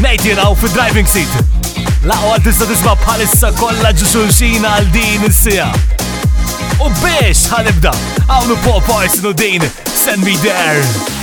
Nate jiraw fi driving seat. Laqwa tista tisma bħalissa kolla ġuxulxina għal din is-sija. U biex ħanibda, għawnu pop arsenal din, send me there.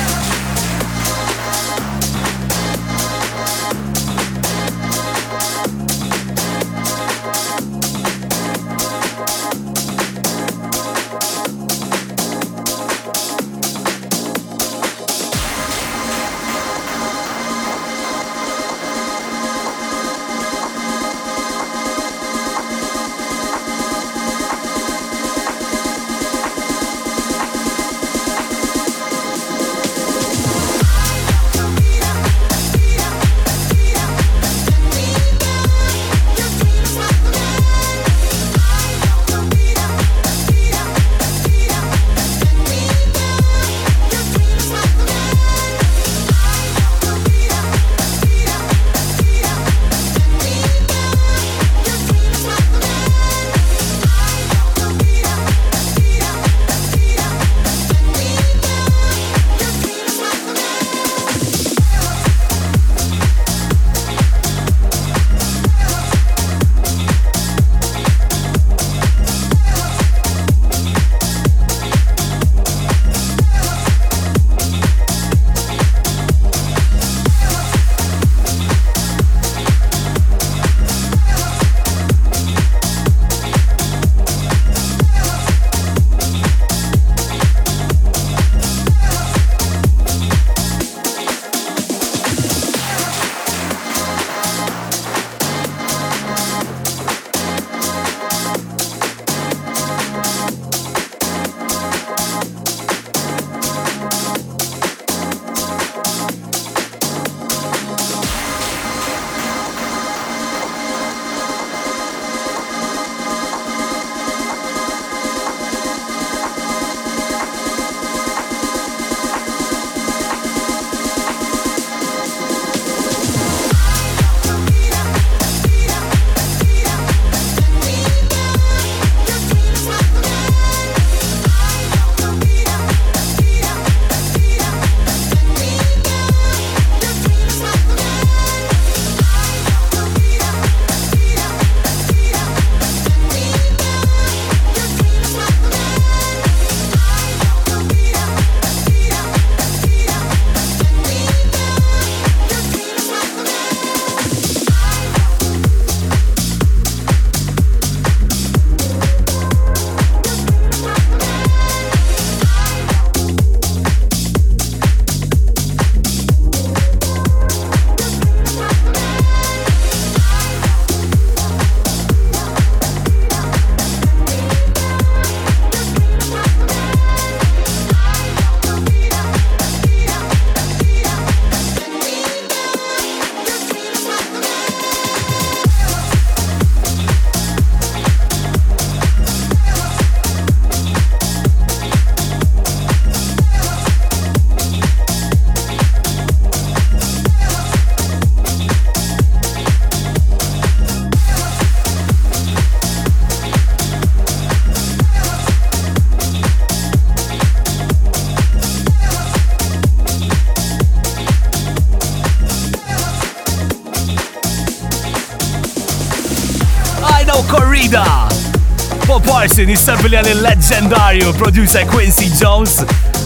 Martin jistabili għal il-legendarju producer Quincy Jones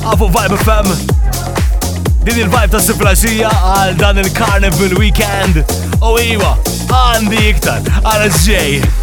għafu Vibe FM. Din il-vibe ta' siflaxija għal dan il-Carnival Weekend. U iwa, għandi iktar, għal ġej.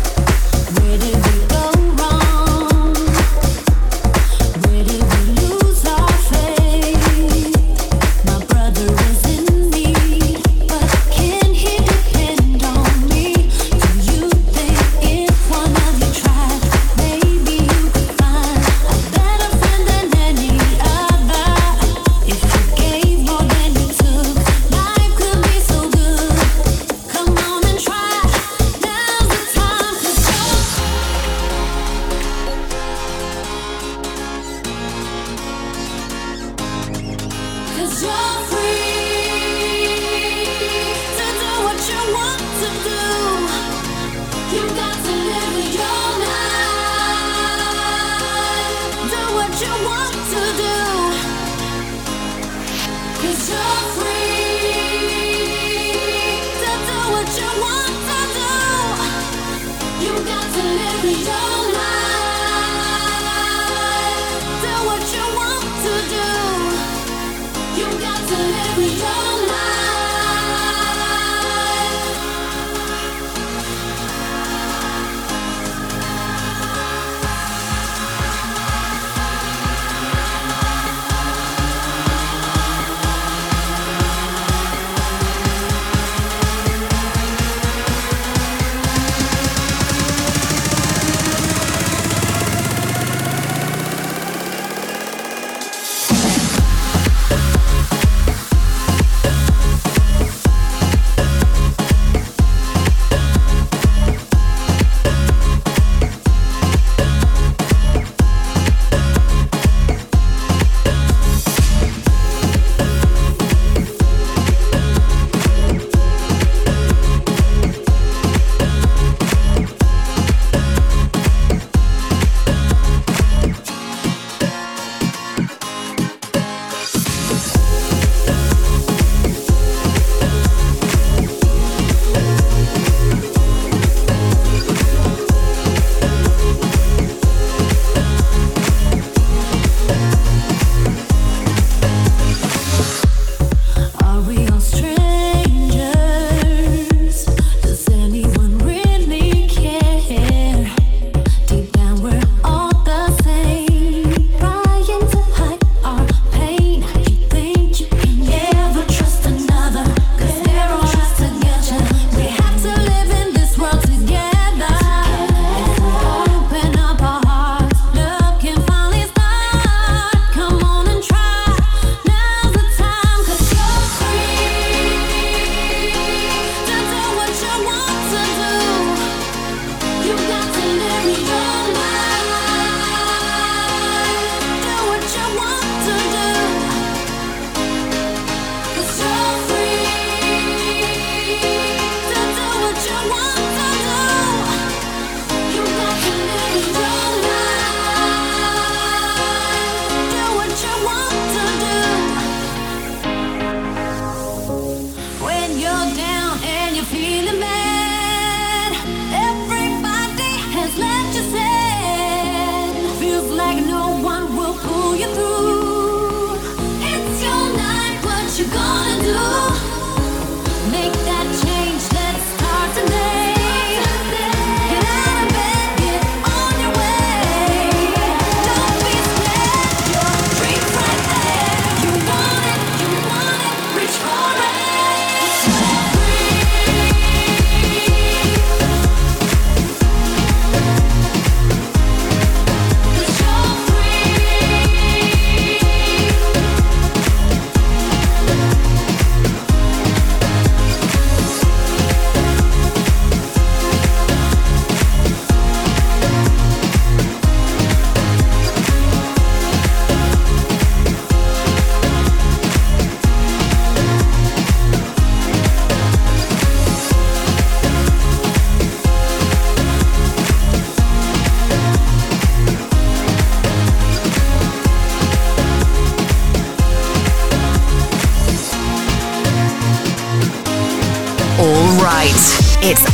It's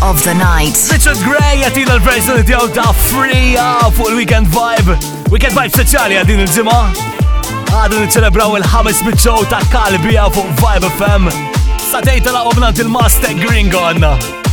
of the night. Richard Gray għatina l-personi tijaw ta' free up u weekend vibe. Weekend vibe soċjali għadin il-ġimma. Għadin iċelebraw il-ħames mitxow ta' kalbija fuq Vibe FM. Sadejta la' obnant il-Master Gringon.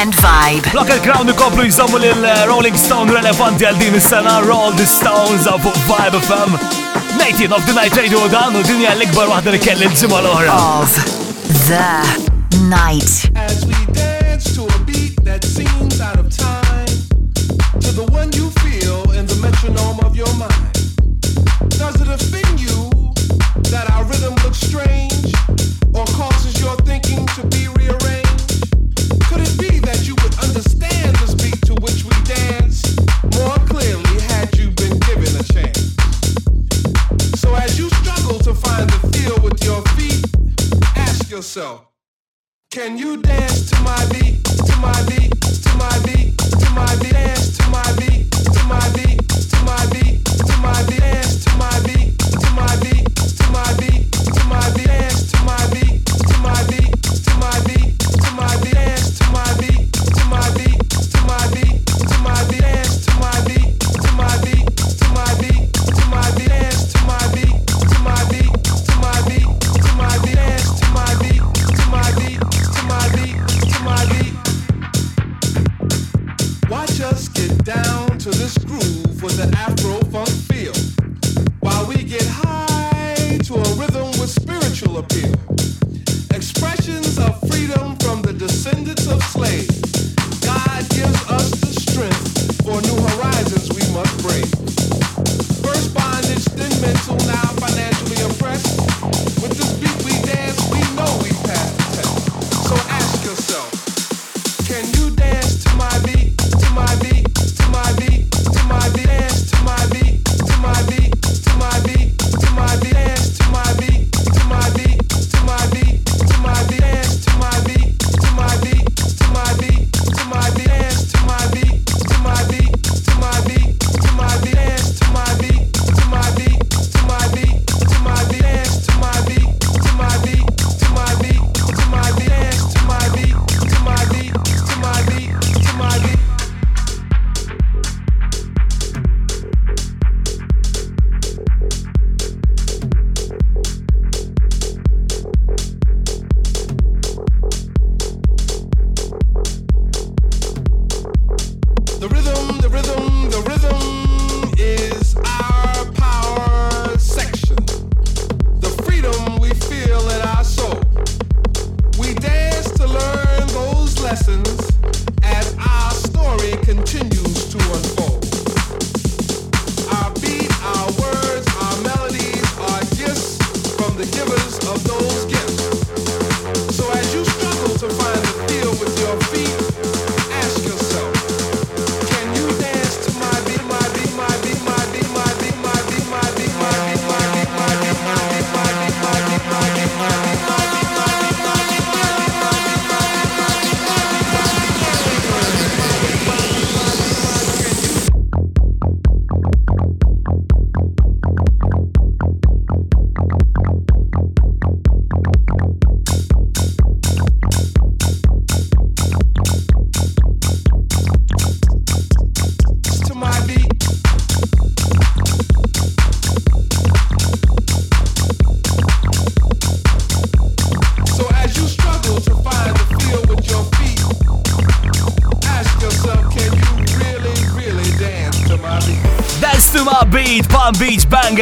Gringo għanna. Block il-crown ikoplu jizomu l-Rolling uh, Stone relevanti għal din is-sena Roll the Stones għaw fuq Vibe FM. 19 of the Night Radio dan u dinja l-ikbar wahda li kelli l-ġimma l-oħra. Of the Night. As we dance to a beat that seems out of time To the one you feel in the metronome of your mind Does it offend you that our rhythm looks strange Or causes your thinking to be yourself. Can you dance to my beat, to my beat, to my beat, to my beat, dance to my beat, to my beat, to my beat, to my beat, dance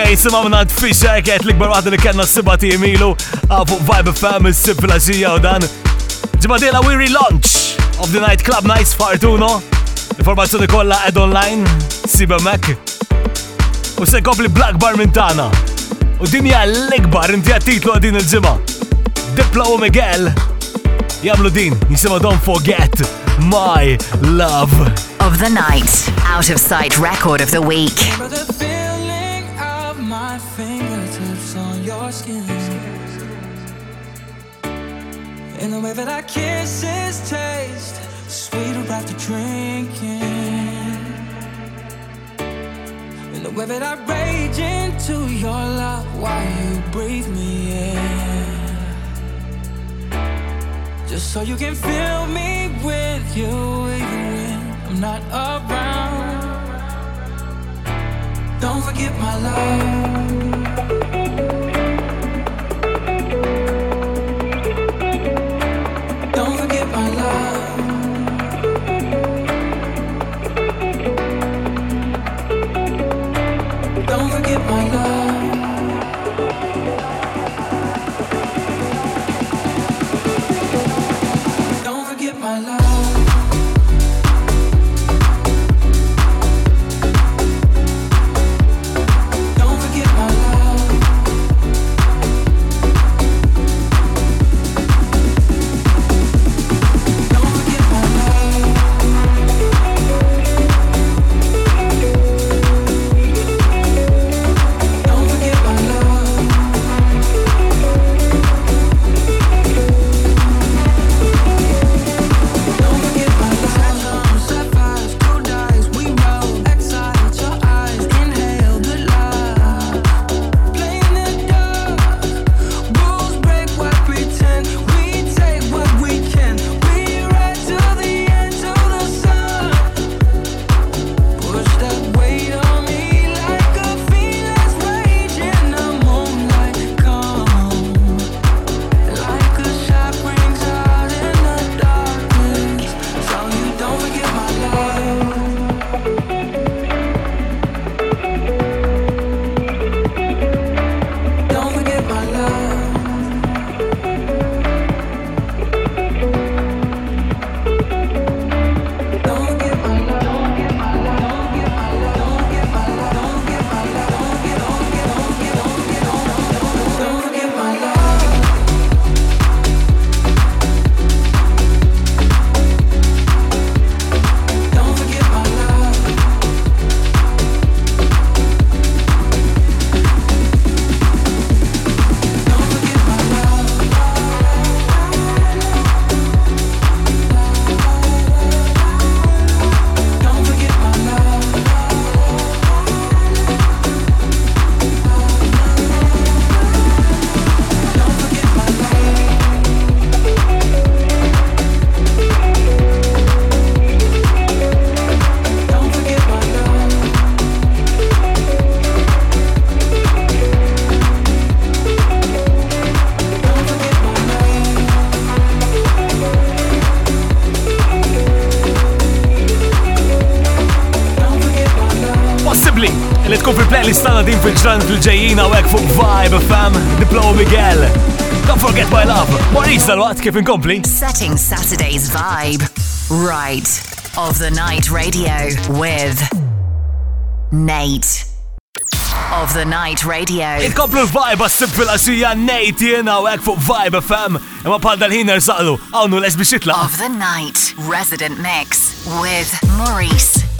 Banga jisima minnant Fisher kiet l-ikbar waħda li kena s-sibati jemilu għafu Vibe FM s-sib fil u dan. Ġibadila we relaunch of the night club nights fartuno. Informazzjoni kolla ed online, siba mek. U se kopli Black Bar minn tana. U dinja l-ikbar inti għattitlu għadin il-ġimma. Diplo u Miguel jamlu din jisima Don't Forget My Love. Of the night, out of sight record of the week. Your skin. In the way that our kisses taste sweeter after drinking. In the way that I rage into your love while you breathe me in. Just so you can fill me with you even when I'm not around. Don't forget my love. Tal-waqt kif inkompli. Setting Saturday's vibe. Right. Of the night radio with Nate. Of the night radio. Inkomplu l-vibe għas-sib fil-qasija Nate jena u hekk fuq Vibe FM. Imma bħal dal-ħin għawnu les biex jitla. Of the night resident mix with Maurice.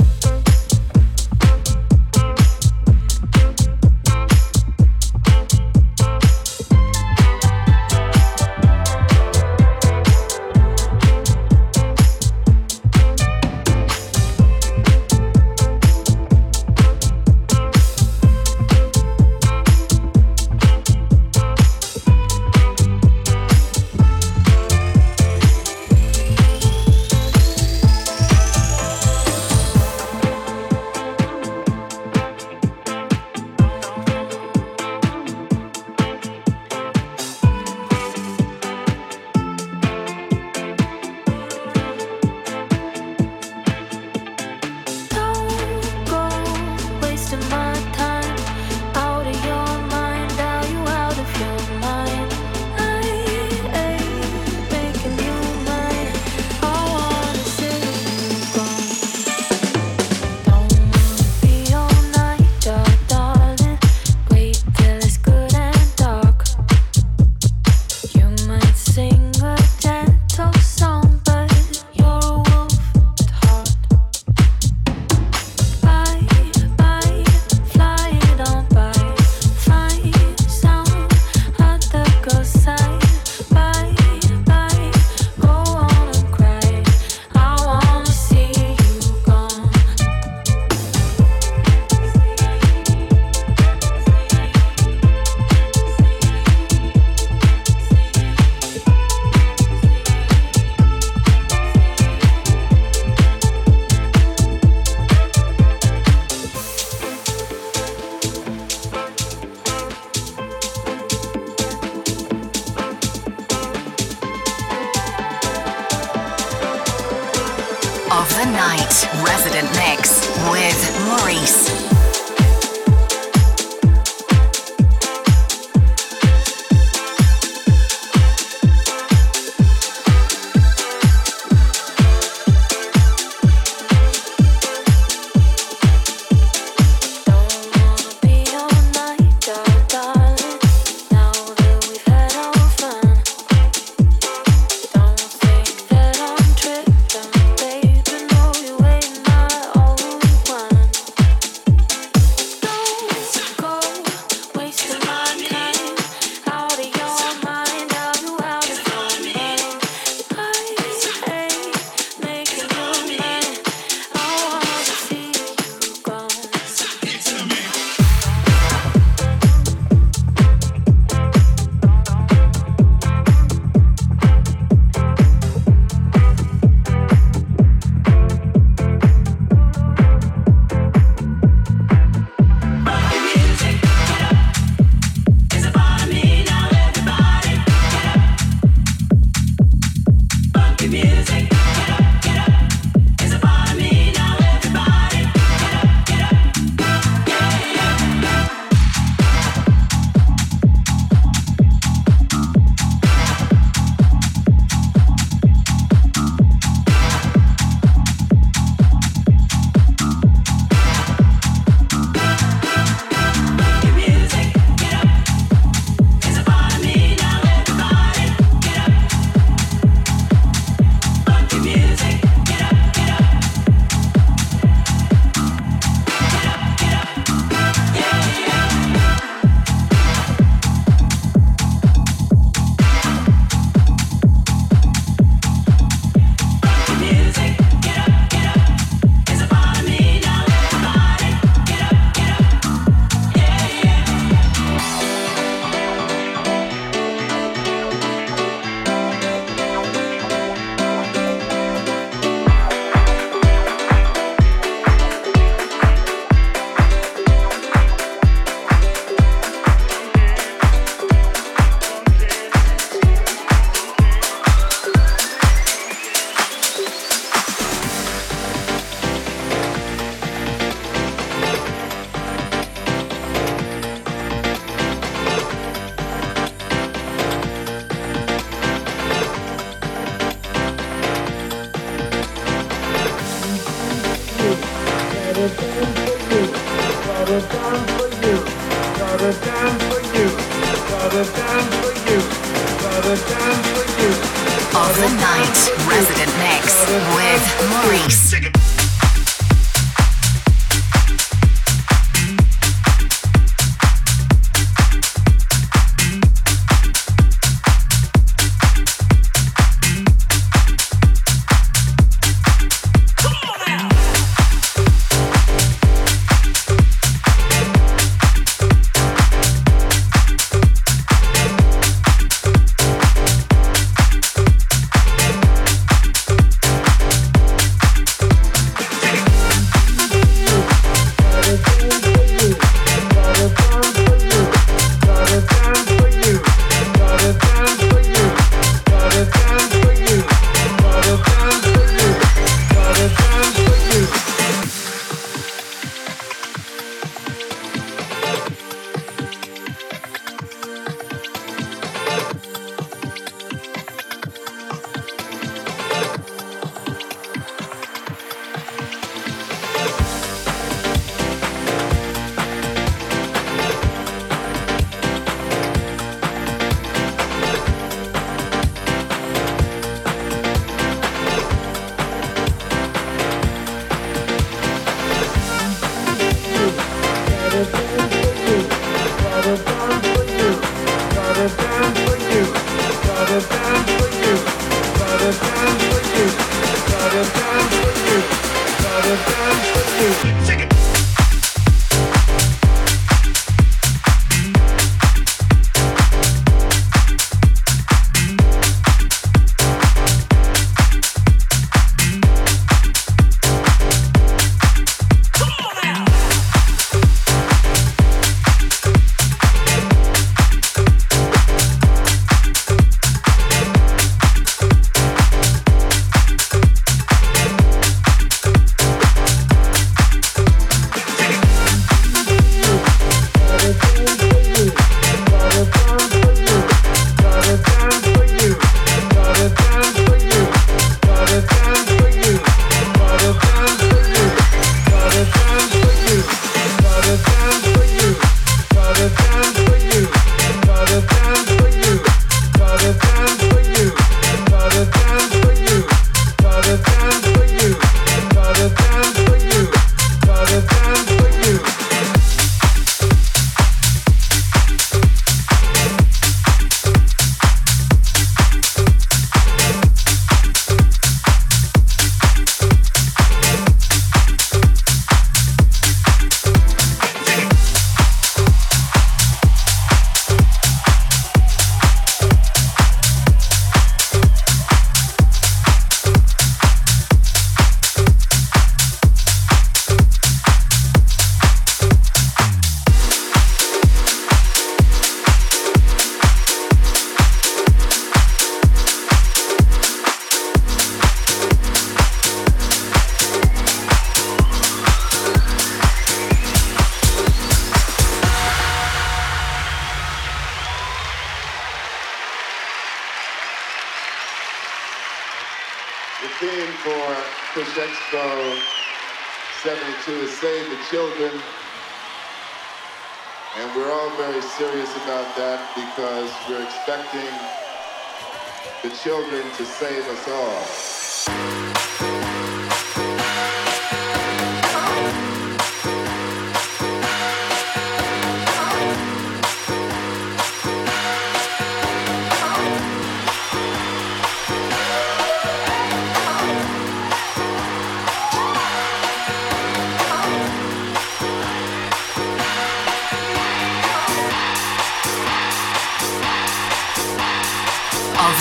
Children to save us all.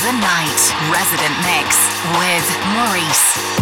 The night, resident mix with Maurice.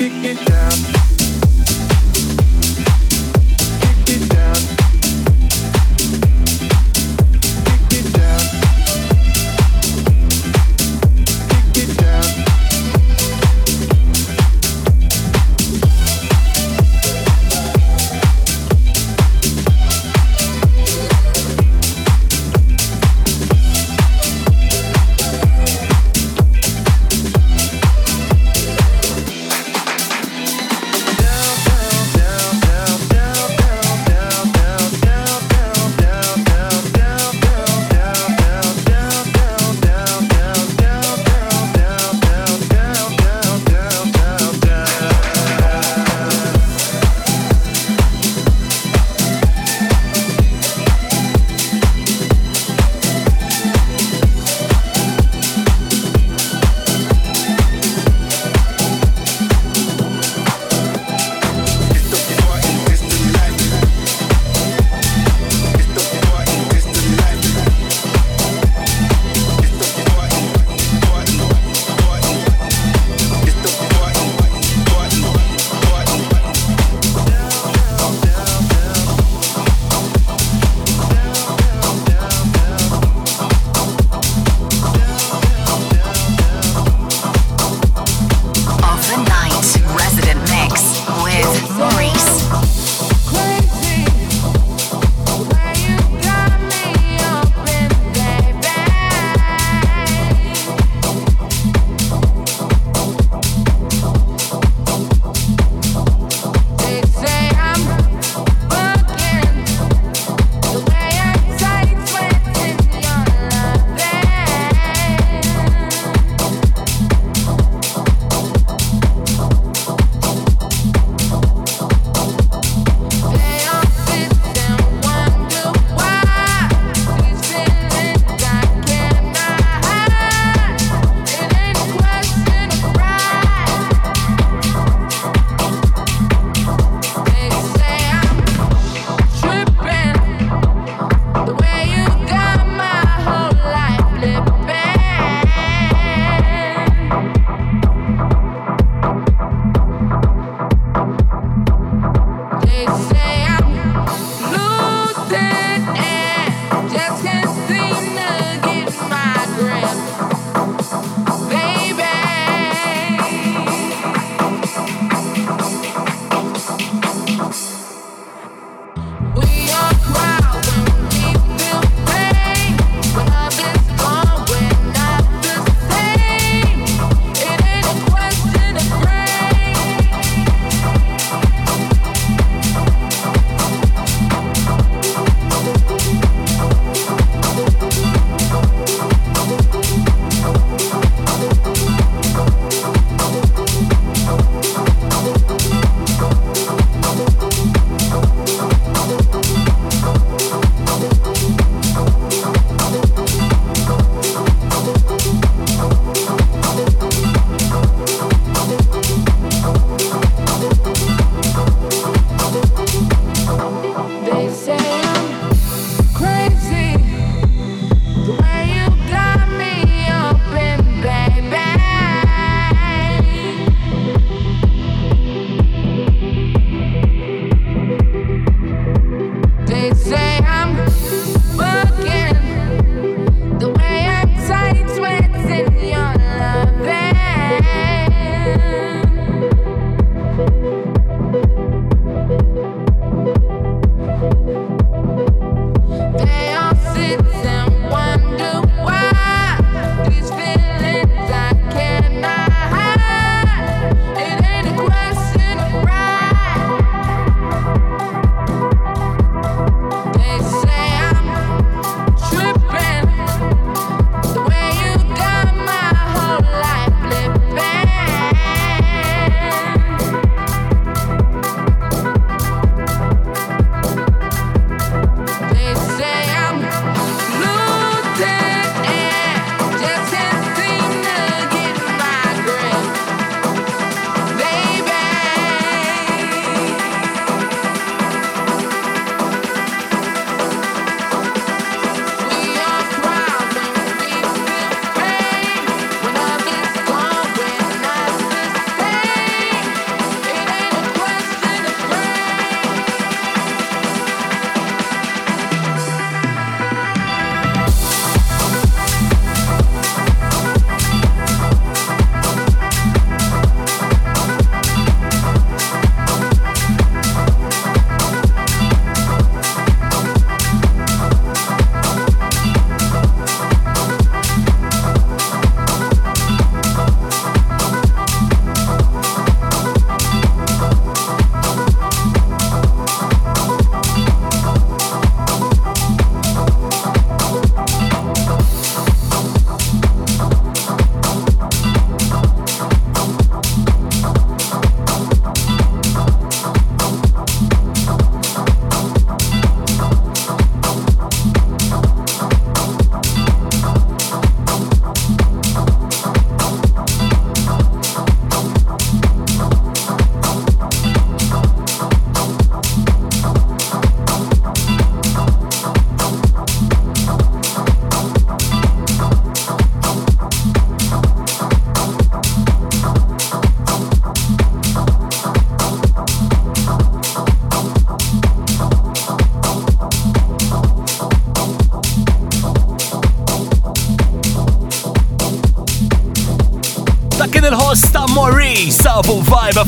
Kick it down.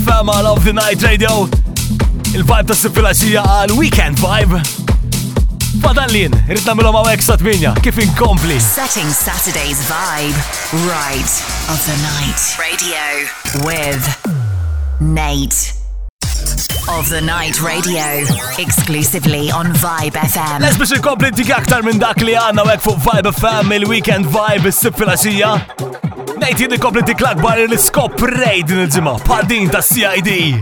FM għal of the Night Radio. Il-vibe ta' sifilaxija għal Weekend Vibe. Fadallin, irrit namilom għawek satminja, kif inkompli. Setting Saturday's vibe right of the night. Radio with Nate. Of the Night Radio. Exclusively on Vibe FM. Les biex inkompli dik aktar minn dak li għanna għek fuq Vibe FM il-Weekend Vibe is-sifilaxija. Nejt jini kompli dik l-akbar il-skop rej din il-ġimma, bħal ta' CID.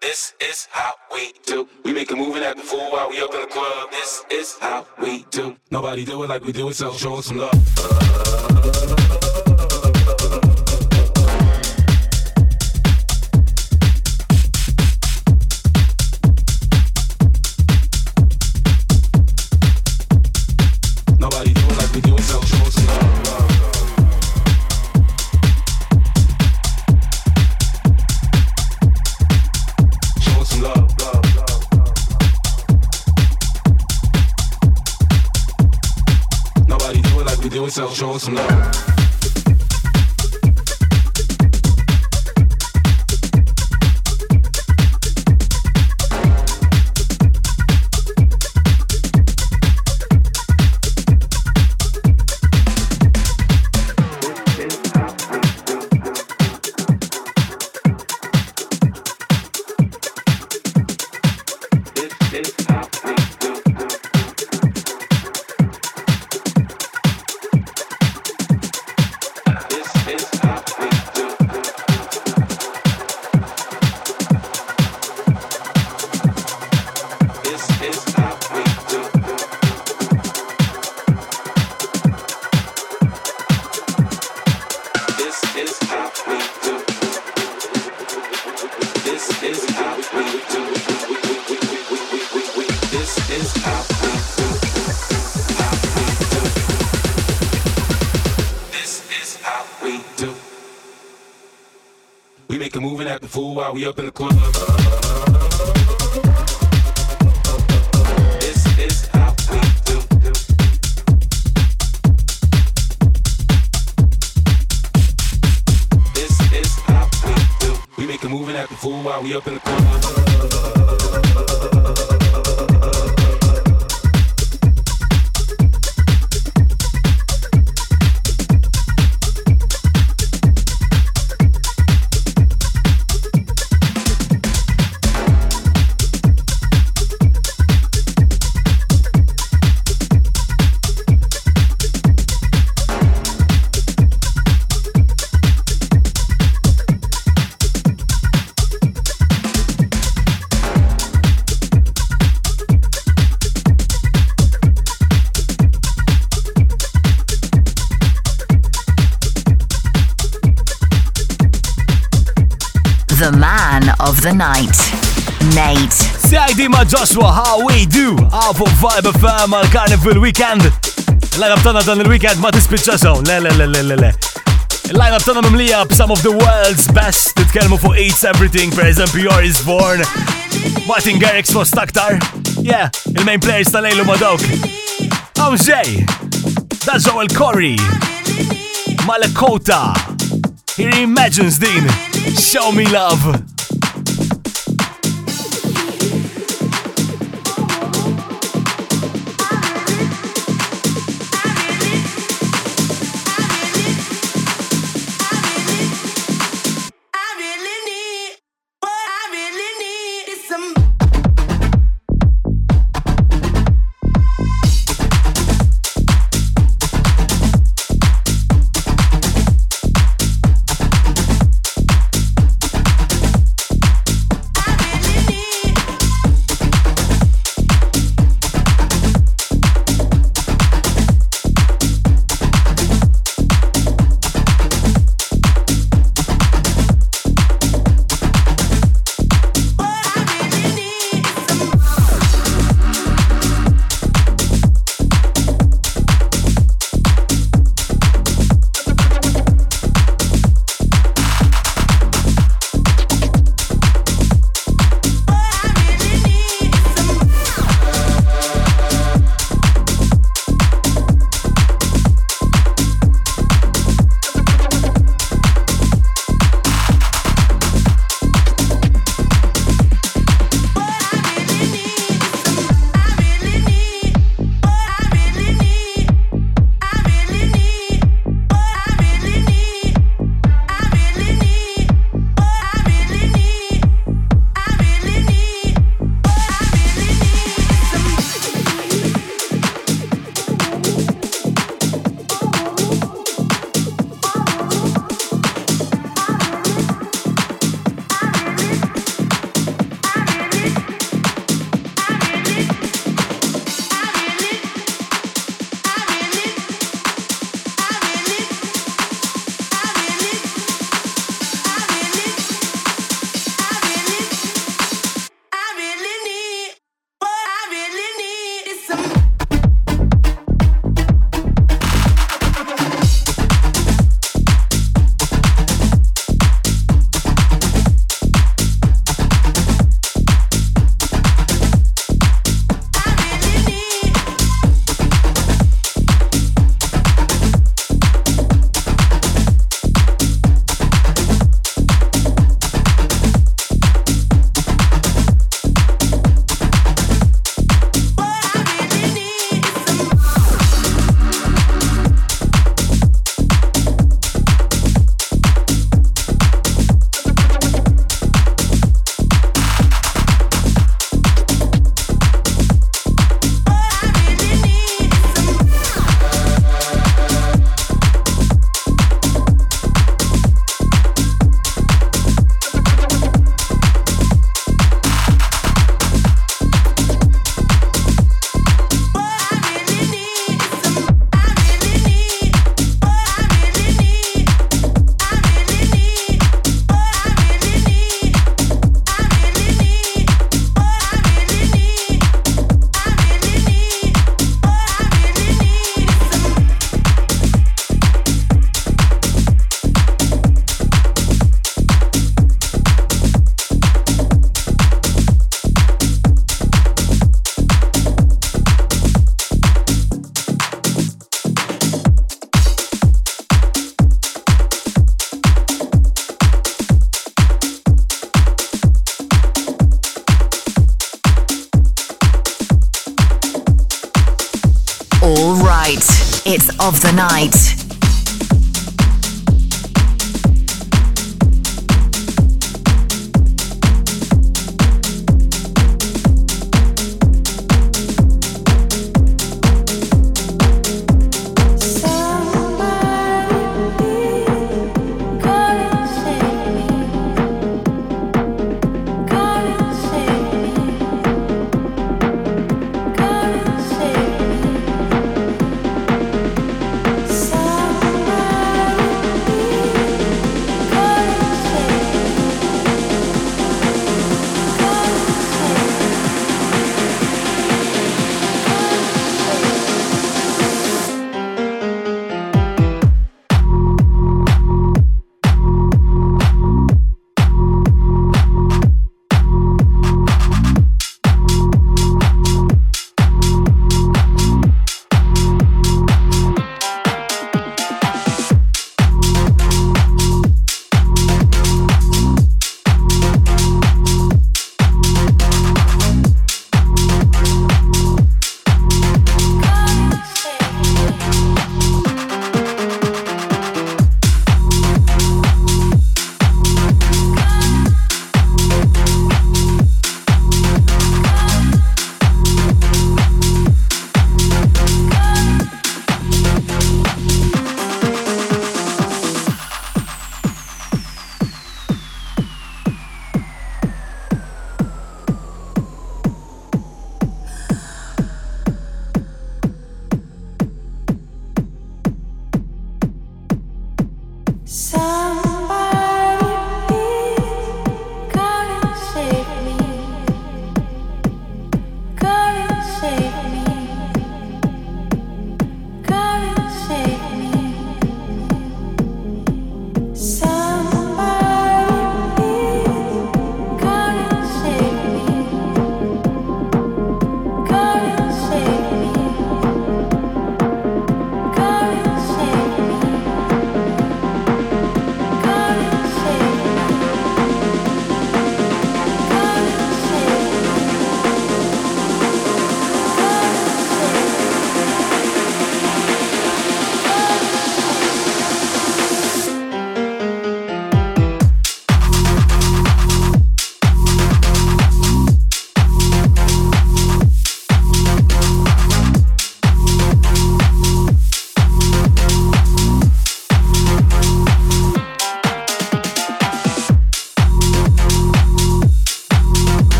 This is how we do. We make a move and act a fool while we up in the club. This is how we do. Nobody do it like we do it, so show us some love. Do it like we do it, so show some love. Is how we do. We make a move and act a fool while we up in the club. This is how we do. This is how we do. We a fool while we up in the club. Joshua, how we do, għafu Vibe FM għal Carnival Weekend. Il-line-up tana dan il-weekend ma tispiċċa zon, le le le le le le. Il-line-up tana mimlija b'some of the world's best, titkelmu fuq Eats Everything, per eżempju Joris Voorn, Martin Garrix fost aktar. Yeah, il-main players tal-lejlu ma dawk. Għaw oh, ġej, da Joel Corry, Malekota, he reimagines din, Show Me Love.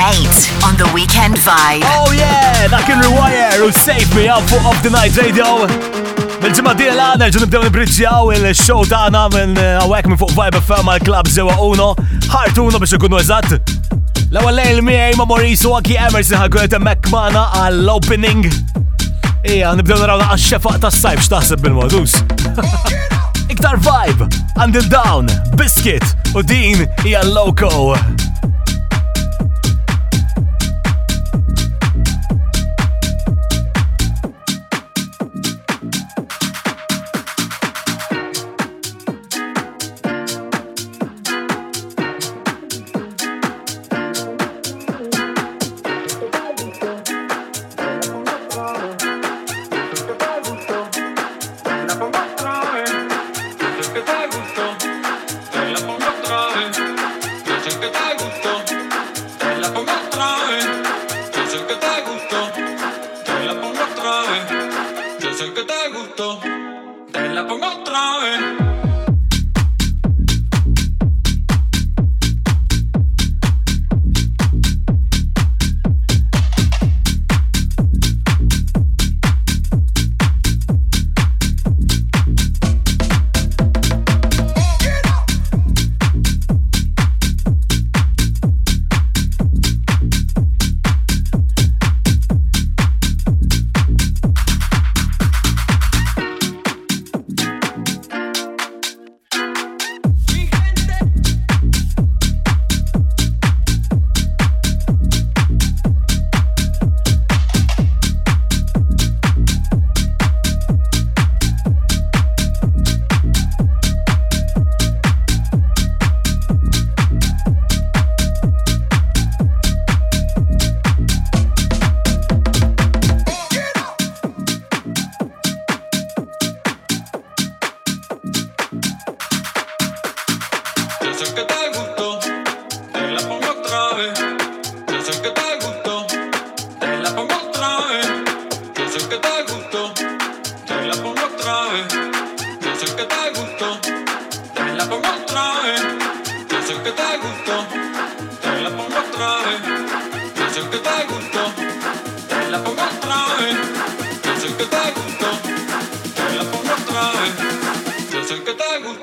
8 on the weekend vibe. Oh yeah, dak can rewire who save me up for Off the Night eh, Radio. Mil-ġimma di l-għana ġun nibdew nibridġjaw il-show tagħna minn eh, għawek minn fuq Vibe FM għal-klab zewa Uno. Ħart biex ikunu eżatt. L-ewwel lejl miegħi ma' Maurice u Emerson ħagħuet hemmhekk magħna għall-opening. Ija, nibdew naraw naqqa xefaq tas-sajb x'taħseb bil-modus. Iktar vibe, Until Down, Biscuit u din hija Loco.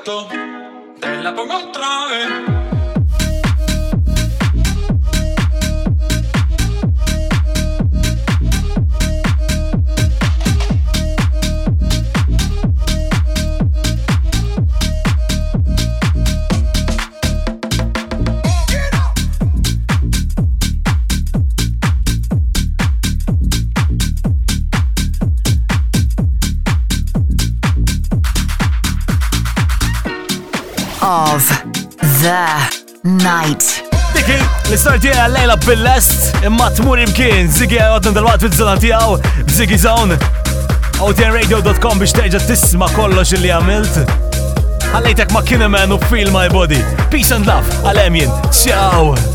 Te la pongo otra vez. Diki, għal lejla bil-lest, imma tmur imkien, Ziggy għodna dal-waqt fil-zona tijaw, Ziggy Zone. OTNRadio.com biex teġa tisma kollox li għamilt. Għallejtek ma Kineman u Feel My Body. Peace and love, għal-emjen. Ciao.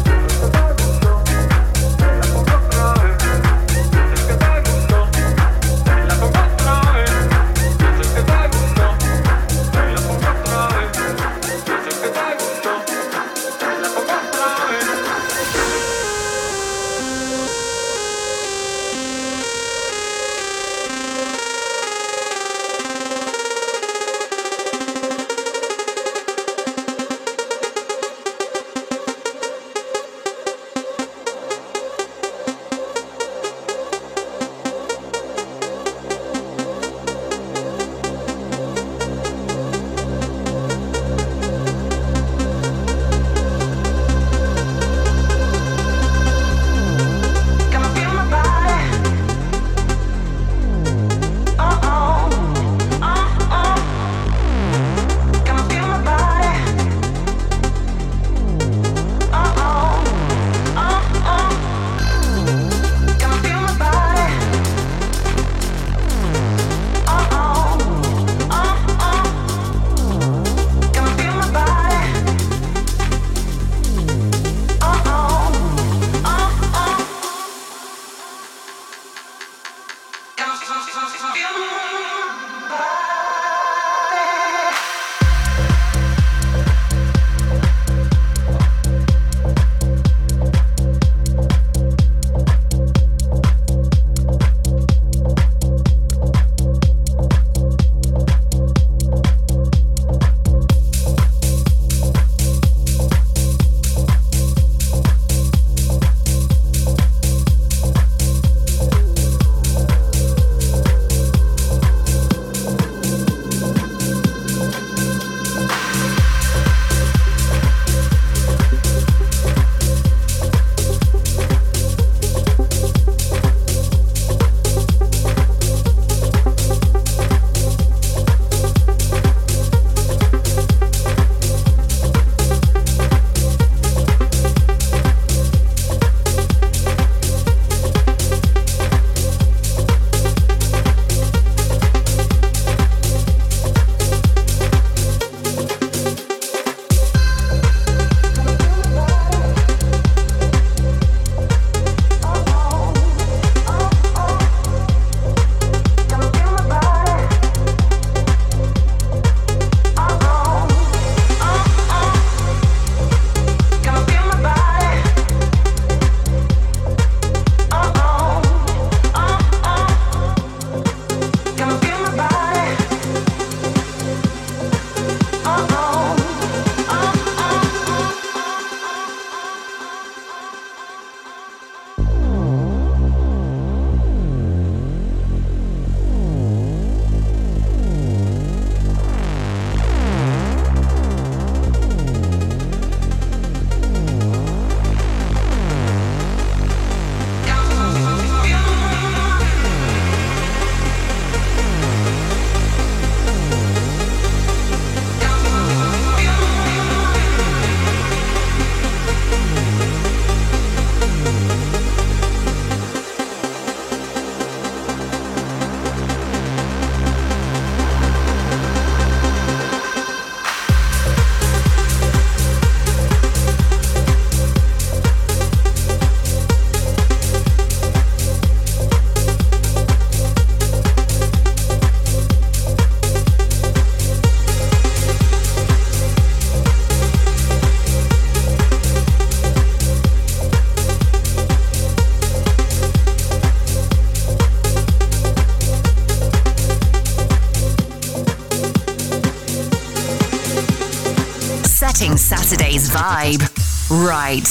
Vibe. Right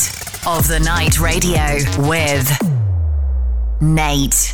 of the Night Radio with Nate.